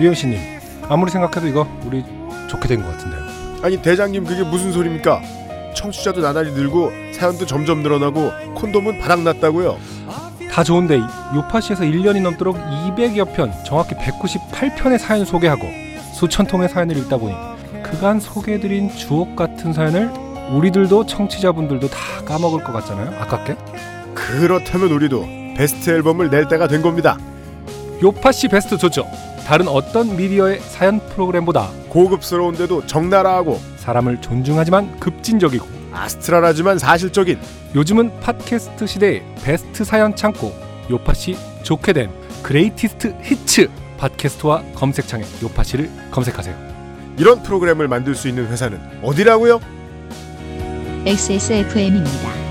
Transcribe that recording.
유현 씨님 아무리 생각해도 이거 우리 좋게 된 것 같은데요. 아니 대장님 그게 무슨 소리입니까? 청취자도 나날이 늘고 사연도 점점 늘어나고 콘돔은 바닥났다고요. 다 좋은데 요파시에서 1년이 넘도록 200여 편, 정확히 198편의 사연 소개하고 수천 통의 사연을 읽다 보니 그간 소개해드린 주옥 같은 사연을 우리들도 청취자분들도 다 까먹을 것 같잖아요. 아깝게. 그렇다면 우리도 베스트 앨범을 낼 때가 된 겁니다. 요팟시 베스트 좋죠. 다른 어떤 미디어의 사연 프로그램보다 고급스러운데도 적나라하고 사람을 존중하지만 급진적이고 아스트랄하지만 사실적인 요즘은 팟캐스트 시대의 베스트 사연 창고 요팟시 좋게 된 Greatest Hits 팟캐스트와 검색창에 요팟시를 검색하세요. 이런 프로그램을 만들 수 있는 회사는 어디라고요? XSFM입니다.